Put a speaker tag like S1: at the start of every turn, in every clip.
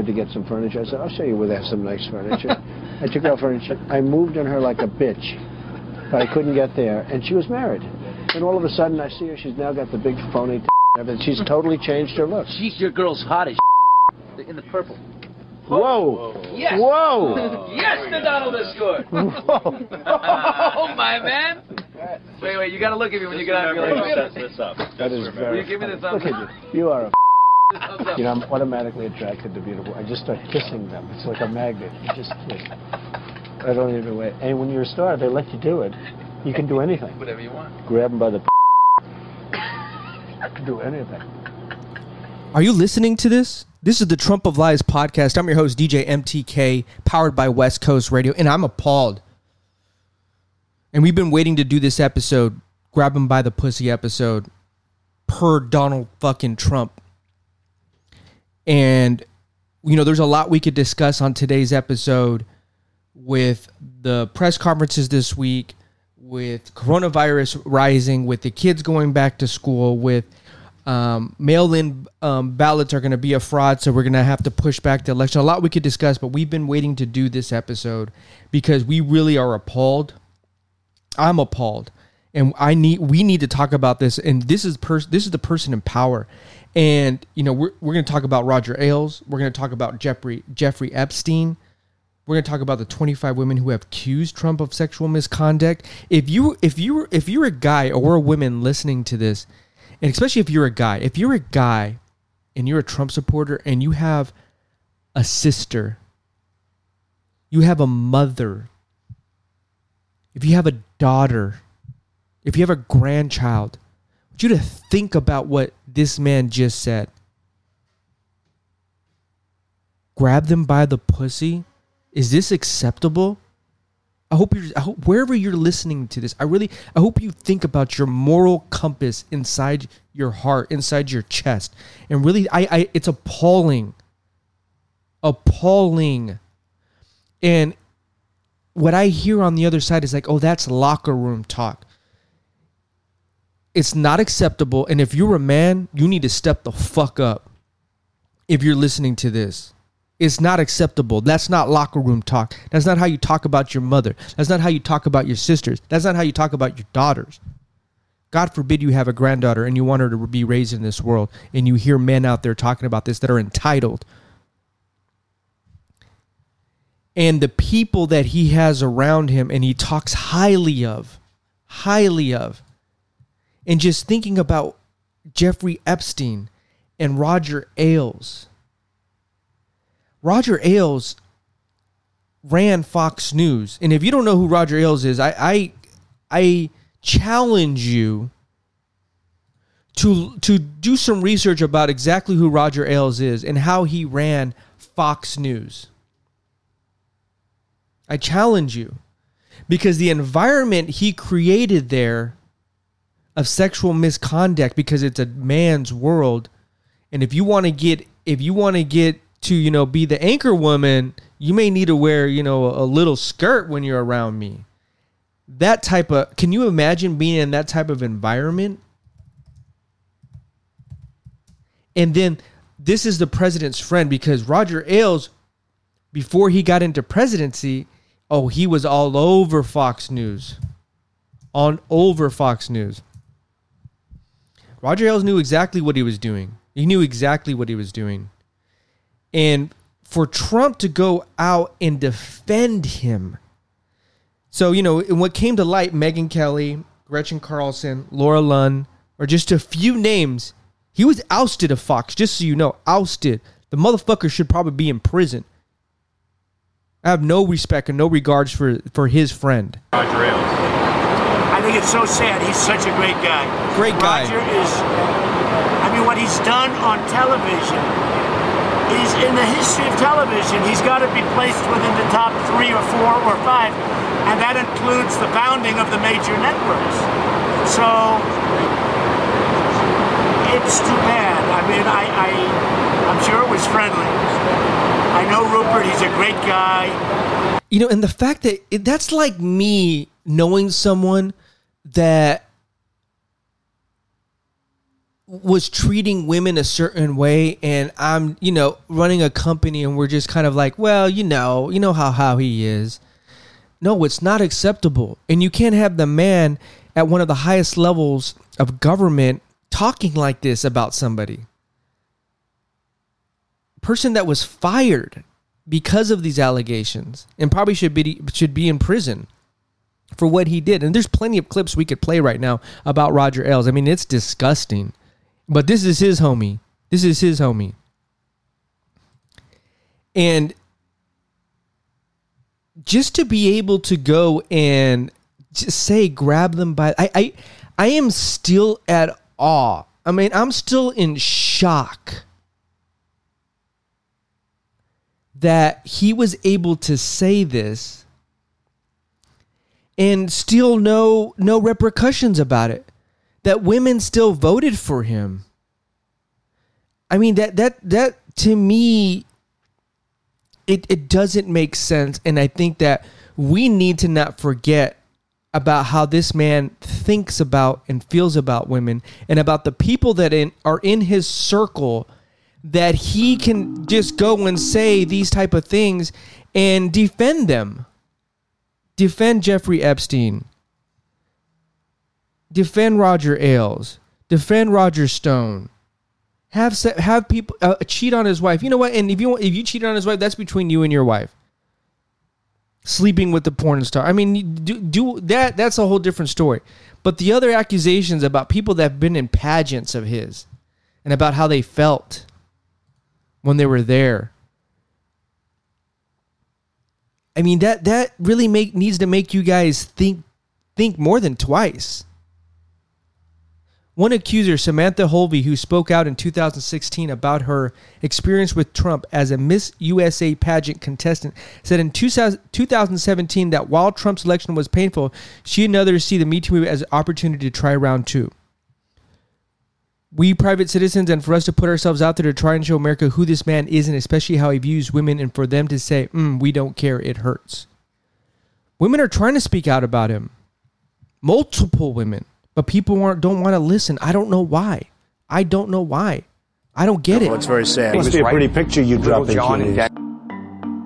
S1: her to get some furniture. I said, I'll show you where they have some nice furniture. I took out furniture. I moved on her like a bitch, but I couldn't get there. And she was married. And all of a sudden, I see her. She's now got the big phony and everything. She's totally changed her look.
S2: She's your girl's hottest in the purple.
S1: Whoa!
S2: Yes.
S1: Whoa!
S2: yes, the Donald has scored.
S1: Whoa!
S2: oh my man. Wait, wait, you gotta look at me when you get out. You're like,
S3: Set this up.
S1: That is
S2: Will
S1: very.
S2: you give me the thumbs
S1: Look
S2: up?
S1: at you. You are a.
S2: Thumbs up.
S1: You know, I'm automatically attracted to beautiful. I just start kissing them. It's like a magnet. You just kiss. I don't even wait. And when you're a star, they let you do it. You can do anything.
S2: Whatever you want.
S1: Grab them by the. P I can do anything.
S4: Are you listening to this? This is the Trump of Lies podcast. I'm your host, DJ MTK, powered by West Coast Radio, and I'm appalled. And we've been waiting to do this episode, grab him by the pussy episode, per Donald fucking Trump. And, you know, there's a lot we could discuss on today's episode with the press conferences this week, with coronavirus rising, with the kids going back to school, with um, mail-in um, ballots are going to be a fraud, so we're going to have to push back the election. A lot we could discuss, but we've been waiting to do this episode because we really are appalled. I'm appalled, and I need we need to talk about this. And this is pers- this is the person in power, and you know we're we're going to talk about Roger Ailes. We're going to talk about Jeffrey Jeffrey Epstein. We're going to talk about the 25 women who have accused Trump of sexual misconduct. If you if you if you're a guy or a woman listening to this, and especially if you're a guy, if you're a guy and you're a Trump supporter and you have a sister, you have a mother, if you have a daughter, if you have a grandchild, you to think about what this man just said. Grab them by the pussy. Is this acceptable? I hope you're I hope wherever you're listening to this, I really I hope you think about your moral compass inside your heart, inside your chest. And really I, I it's appalling. Appalling. And what I hear on the other side is like, oh, that's locker room talk. It's not acceptable. And if you're a man, you need to step the fuck up if you're listening to this. It's not acceptable. That's not locker room talk. That's not how you talk about your mother. That's not how you talk about your sisters. That's not how you talk about your daughters. God forbid you have a granddaughter and you want her to be raised in this world and you hear men out there talking about this that are entitled. And the people that he has around him and he talks highly of, highly of. And just thinking about Jeffrey Epstein and Roger Ailes. Roger Ailes ran Fox News, and if you don't know who Roger Ailes is, I I, I challenge you to to do some research about exactly who Roger Ailes is and how he ran Fox News. I challenge you because the environment he created there of sexual misconduct because it's a man's world. And if you want to get if you want to get to you know be the anchor woman you may need to wear you know a little skirt when you're around me. That type of can you imagine being in that type of environment? And then this is the president's friend because roger ailes before he got into presidency oh he was all over fox news. On over fox news roger ailes knew exactly what he was doing he knew exactly what he was doing and for Trump to go out and defend him. So, you know, in what came to light, Megyn Kelly, Gretchen Carlson, Laurie Luhn, are just a few names. He was ousted of Fox, just so you know, ousted. The motherfucker should probably be in prison. I have no respect and no regards for, for his friend.
S3: Roger Ailes.
S5: It's so sad. He's such a great guy.
S4: Great guy.
S5: Roger is, I mean, what he's done on television is in the history of television. He's got to be placed within the top three or four or five, and that includes the founding of the major networks. So it's too bad. I mean, I, I I'm sure it was friendly. I know Rupert. He's a great guy.
S4: You know, and the fact that it, that's like me knowing someone that was treating women a certain way and I'm, you know, running a company and we're just kind of like, well, you know, you know how how he is. No, it's not acceptable. And you can't have the man at one of the highest levels of government talking like this about somebody. Person that was fired because of these allegations and probably should be should be in prison for what he did. And there's plenty of clips we could play right now about Roger Ailes. I mean, it's disgusting. But this is his homie. This is his homie. And just to be able to go and just say grab them by I I I am still at awe. I mean, I'm still in shock that he was able to say this and still no no repercussions about it. That women still voted for him. I mean that that that to me it it doesn't make sense. And i think that we need to not forget about how this man thinks about and feels about women and about the people that in, are in his circle that he can just go and say these type of things and defend them defend jeffrey epstein. Defend roger ailes. Defend roger stone. Have se- have people uh, cheat on his wife. You know what? And if you if you cheat on his wife that's between you and your wife. Sleeping with the porn star. I mean do, do that that's a whole different story. But the other accusations about people that have been in pageants of his and about how they felt when they were there. I mean that that really make needs to make you guys think think more than twice. One accuser, Samantha Holvey, who spoke out in 2016 about her experience with Trump as a Miss USA pageant contestant, said in 2017 that while Trump's election was painful, she and others see the Me Too movement as an opportunity to try round two we private citizens and for us to put ourselves out there to try and show America who this man is and especially how he views women and for them to say, mm, we don't care, it hurts. Women are trying to speak out about him. Multiple women. But people aren't, don't want to listen. I don't know why. I don't know why. I don't get it.
S1: Well, it's very sad.
S3: It must be a pretty picture you drop into
S6: John
S3: these.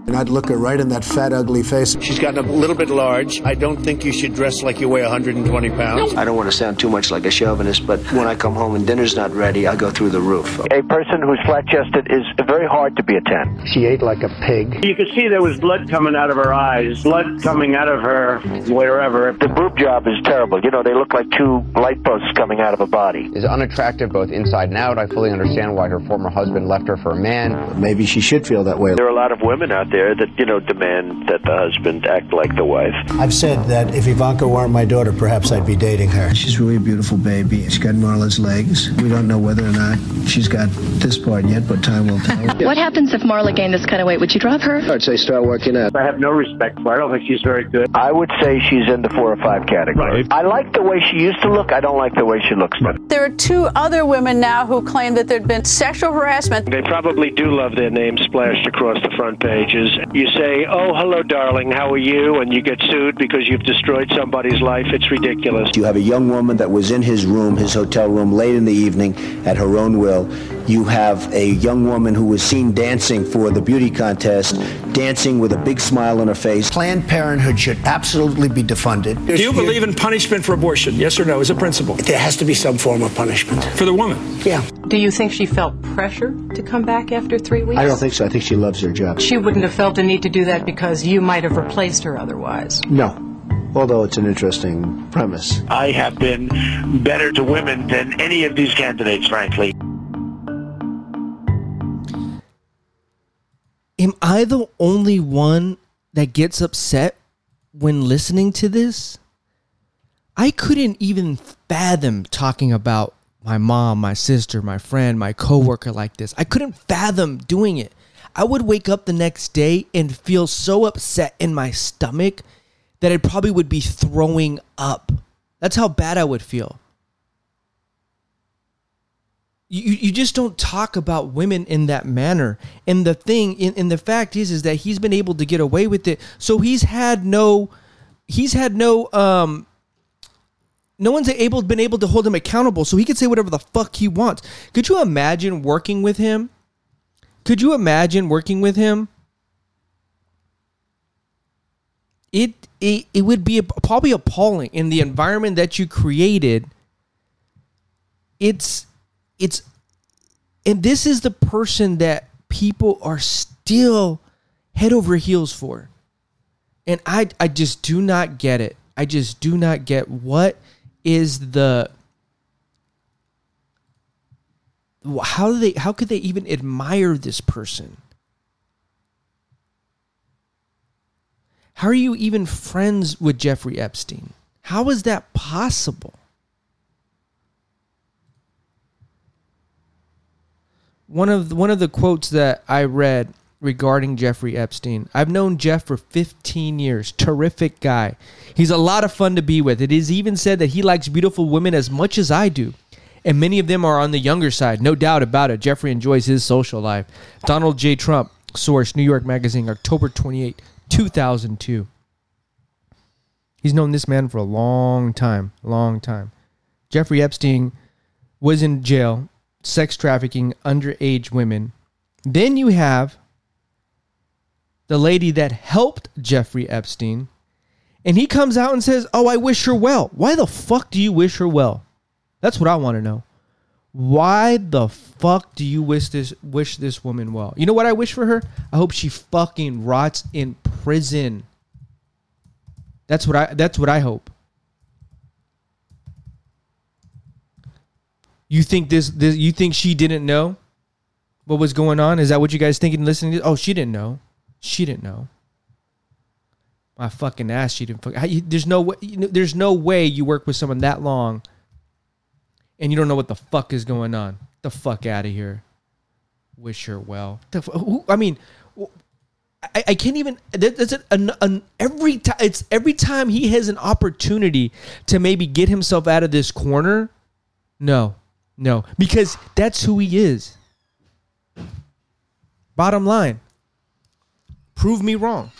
S1: And I'd look her right in that fat, ugly face. She's gotten a little bit large. I don't think you should dress like you weigh 120 pounds.
S7: I don't want to sound too much like a chauvinist, but when I come home and dinner's not ready, I go through the roof.
S8: A person who's flat chested is very hard to be a 10.
S1: She ate like a pig.
S5: You could see there was blood coming out of her eyes, blood coming out of her wherever.
S8: The boob job is terrible. You know, they look like two light posts coming out of a body.
S6: Is unattractive both inside and out. I fully understand why her former husband left her for a man.
S1: Maybe she should feel that way.
S8: There are a lot of women out there that, you know, demand that the husband act like the wife.
S1: I've said that if Ivanka weren't my daughter, perhaps I'd be dating her. She's really a beautiful baby. She's got Marla's legs. We don't know whether or not she's got this part yet, but time will tell.
S9: What happens if Marla gained this kind of weight? Would you drop her?
S1: I'd say start working out.
S5: I have no respect for her. I don't think she's very good.
S8: I would say she's in the four or five category. Right. I like the way she used to look. I don't like the way she looks now.
S10: There are two other women now who claim that there'd been sexual harassment.
S11: They probably do love their names splashed across the front pages. You say, oh, hello, darling, how are you? And you get sued because you've destroyed somebody's life. It's ridiculous.
S7: You have a young woman that was in his room, his hotel room, late in the evening at her own will. You have a young woman who was seen dancing for the beauty contest, dancing with a big smile on her face.
S1: Planned Parenthood should absolutely be defunded.
S11: Do you believe in punishment for abortion? Yes or no, as a principle?
S1: There has to be some form of punishment.
S11: For the woman?
S1: Yeah.
S10: Do you think she felt pressure to come back after three weeks?
S1: I don't think so. I think she loves her job.
S10: She wouldn't have felt a need to do that because you might have replaced her otherwise.
S1: No. Although it's an interesting premise.
S5: I have been better to women than any of these candidates, frankly.
S4: Am I the only one that gets upset when listening to this? I couldn't even fathom talking about my mom, my sister, my friend, my coworker like this. I couldn't fathom doing it. I would wake up the next day and feel so upset in my stomach that I probably would be throwing up. That's how bad I would feel. You, you just don't talk about women in that manner. And the thing, and, and the fact is, is that he's been able to get away with it. So he's had no, he's had no, um, no one's able been able to hold him accountable, so he could say whatever the fuck he wants. Could you imagine working with him? Could you imagine working with him? It it, it would be probably appalling in the environment that you created. It's it's and this is the person that people are still head over heels for. And I I just do not get it. I just do not get what is the how do they how could they even admire this person? How are you even friends with Jeffrey Epstein? How is that possible? One of the, one of the quotes that I read regarding Jeffrey Epstein. I've known Jeff for 15 years. Terrific guy. He's a lot of fun to be with. It is even said that he likes beautiful women as much as I do. And many of them are on the younger side. No doubt about it. Jeffrey enjoys his social life. Donald J. Trump, source New York Magazine, October 28, 2002. He's known this man for a long time, long time. Jeffrey Epstein was in jail, sex trafficking underage women. Then you have the lady that helped Jeffrey Epstein, and he comes out and says, "Oh, I wish her well." Why the fuck do you wish her well? That's what I want to know. Why the fuck do you wish this wish this woman well? You know what I wish for her? I hope she fucking rots in prison. That's what I that's what I hope. You think this, this you think she didn't know what was going on? Is that what you guys thinking listening to? Oh, she didn't know. She didn't know. My fucking ass. She didn't. Fuck, there's no way. You know, there's no way you work with someone that long, and you don't know what the fuck is going on. The fuck out of here. Wish her well. Who, I mean, I, I can't even. That's an, an, every time. It's every time he has an opportunity to maybe get himself out of this corner. No, no, because that's who he is. Bottom line, Prove me wrong.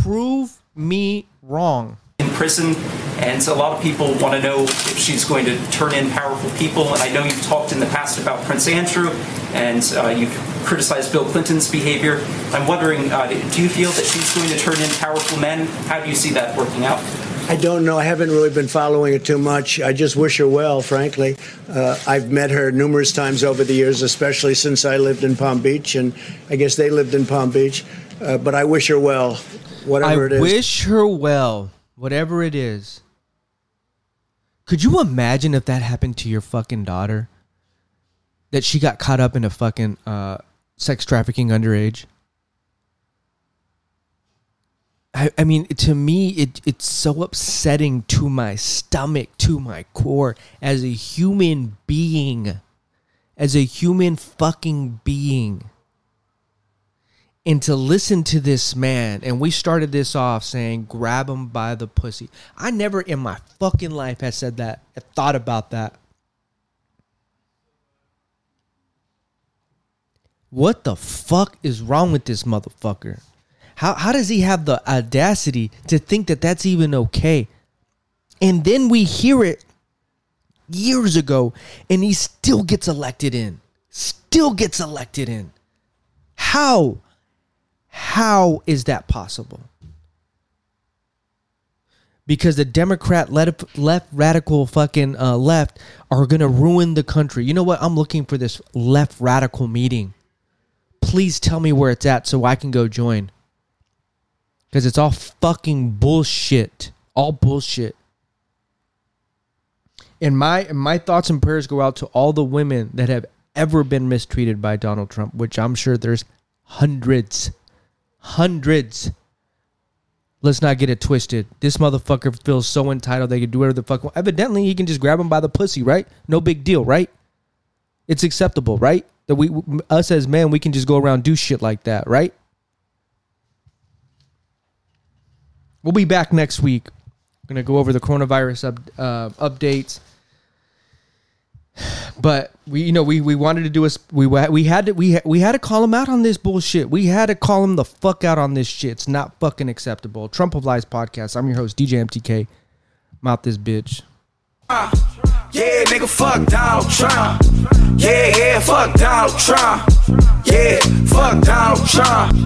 S4: Prove me wrong.
S12: In prison, and so a lot of people want to know if she's going to turn in powerful people. And I know you've talked in the past about Prince Andrew, and uh, you've criticized Bill Clinton's behavior. I'm wondering, uh, do you feel that she's going to turn in powerful men? How do you see that working out?
S7: I don't know. I haven't really been following it too much. I just wish her well, frankly. Uh, I've met her numerous times over the years, especially since I lived in Palm Beach, and I guess they lived in Palm Beach. Uh, but I wish her well, whatever
S4: I
S7: it is.
S4: wish her well, whatever it is. Could you imagine if that happened to your fucking daughter? That she got caught up in a fucking uh, sex trafficking underage? I, I mean, to me, it it's so upsetting to my stomach, to my core, as a human being, as a human fucking being. And to listen to this man, and we started this off saying, grab him by the pussy. I never in my fucking life had said that, had thought about that. What the fuck is wrong with this motherfucker? How how does he have the audacity to think that that's even okay? And then we hear it years ago and he still gets elected in. Still gets elected in. How? How is that possible? Because the Democrat left, left radical fucking uh, left are gonna ruin the country. You know what? I'm looking for this left radical meeting. Please tell me where it's at so I can go join because it's all fucking bullshit. All bullshit. And my my thoughts and prayers go out to all the women that have ever been mistreated by Donald Trump, which I'm sure there's hundreds, hundreds. Let's not get it twisted. This motherfucker feels so entitled they can do whatever the fuck. Evidently, he can just grab him by the pussy, right? No big deal, right? It's acceptable, right? That we us as men, we can just go around do shit like that, right? We'll be back next week. I'm Going to go over the coronavirus up, uh, updates. But we, you know, we, we wanted to do a we we had to we we had to call him out on this bullshit. We had to call him the fuck out on this shit. It's not fucking acceptable. Trump of Lies podcast. I'm your host DJ MTK. Mouth this bitch.
S13: Yeah, nigga, fuck Donald Trump. Yeah, yeah, fuck Donald Trump. Yeah, fuck Donald Trump.